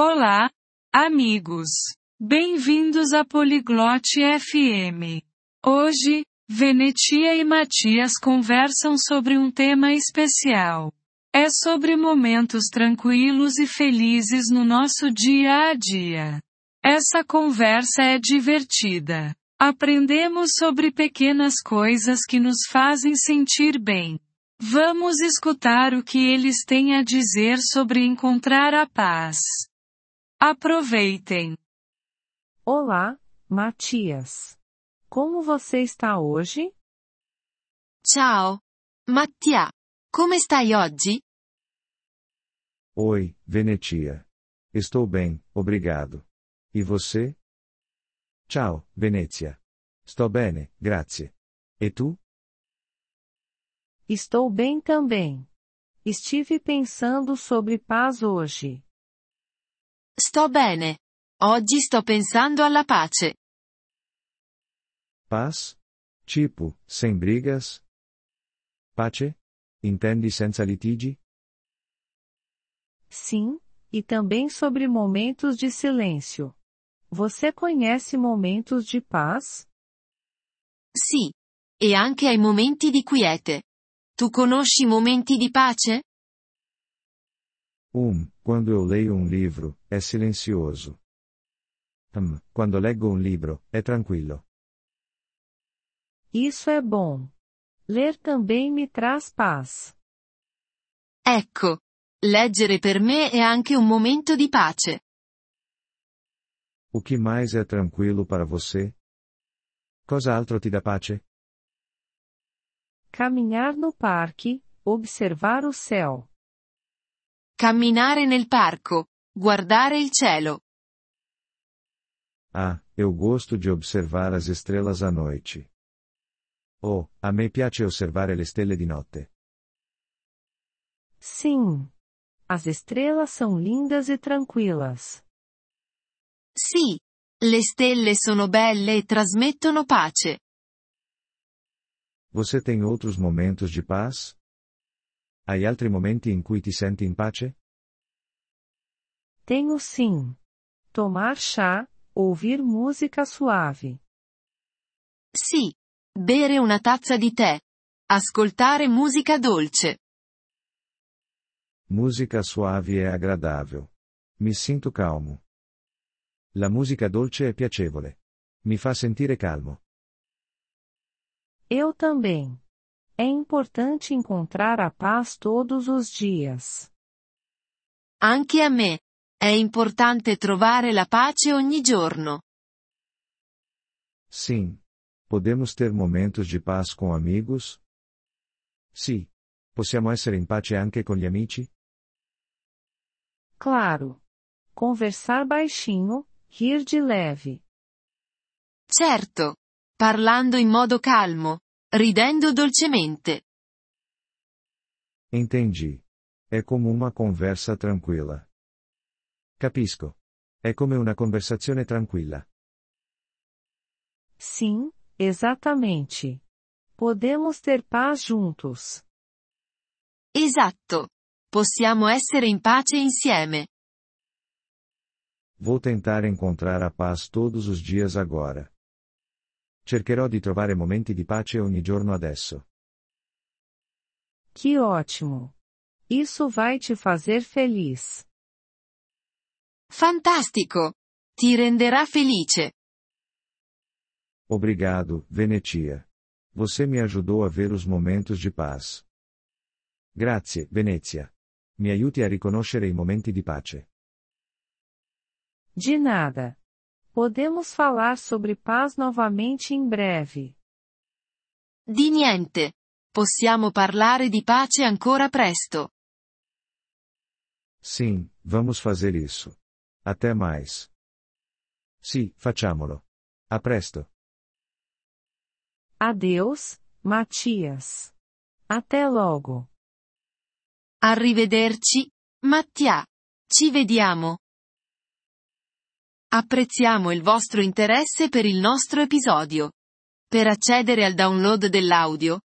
Olá, amigos. Bem-vindos a Poliglote FM. Hoje, Venetia e Matias conversam sobre um tema especial. É sobre momentos tranquilos e felizes no nosso dia a dia. Essa conversa é divertida. Aprendemos sobre pequenas coisas que nos fazem sentir bem. Vamos escutar o que eles têm a dizer sobre encontrar a paz. Aproveitem! Olá, Matias. Como você está hoje? Ciao. Mattia. Come stai oggi? Oi, Venetia. Estou bem, obrigado. E você? Ciao, Venezia. Sto bene, grazie. E tu? Estou bem também. Estive pensando sobre paz hoje. Sto bene. Oggi sto pensando alla pace. Paz? Tipo, sem brigas? Pace? Intendi senza litigi? Sim, e também sobre momentos de silêncio. Você conhece momentos de paz? Sì. E anche ai momenti di quiete. Tu conosci momenti di pace? Um, quando eu leio um livro, é silencioso. Um, quando leggo un libro, è tranquillo. Isso é bom. Ler também me traz paz. Ecco. Leggere per me è anche un momento di pace. O que mais é tranquilo para você? Cosa altro ti dà pace? Caminhar no parque, observar o céu. Camminare nel parco. Guardare il cielo. Ah, eu gosto de observar as estrelas à noite. Oh, a me piace osservare le stelle di notte. Sim. As estrelas são lindas e tranquilas. Sì. Le stelle sono belle e trasmettono pace. Você tem outros momentos de paz? Hai altri momenti in cui ti senti in pace? Tenho sim. Tomar chá, ouvir música suave. Sì. Bere una tazza di tè. Ascoltare musica dolce. Música suave é agradável. Mi sinto calmo. La musica dolce è piacevole. Mi fa sentire calmo. Eu também. É importante encontrar a paz todos os dias. Anche a me. È importante trovare la pace ogni giorno. Sim. Podemos ter momentos de paz com amigos? Sì. Possiamo essere in pace anche con gli amici? Claro. Conversar baixinho, rir de leve. Certo. Parlando in modo calmo. Ridendo dolcemente. Entendi. É como uma conversa tranquila. Capisco. È come una conversazione tranquilla. Sim, exatamente. Podemos ter paz juntos. Esatto. Possiamo essere in pace insieme. Vou tentar encontrar a paz todos os dias agora. Cercherò di trovare momenti di pace ogni giorno adesso. Que ótimo! Isso vai te fazer feliz. Fantastico! Ti renderà felice. Obrigado, Venetia. Você me ajudou a ver os momentos de paz. Grazie, Venezia. Mi aiuti a riconoscere i momenti di pace. De nada. Podemos falar sobre paz novamente em breve. Di niente. Possiamo parlare di pace ancora presto. Sim, vamos fazer isso. Até mais. Sì, facciamolo. A presto. Adeus, Matias. Até logo. Arrivederci, Mattia. Ci vediamo. Apprezziamo il vostro interesse per il nostro episodio. Per accedere al download dell'audio,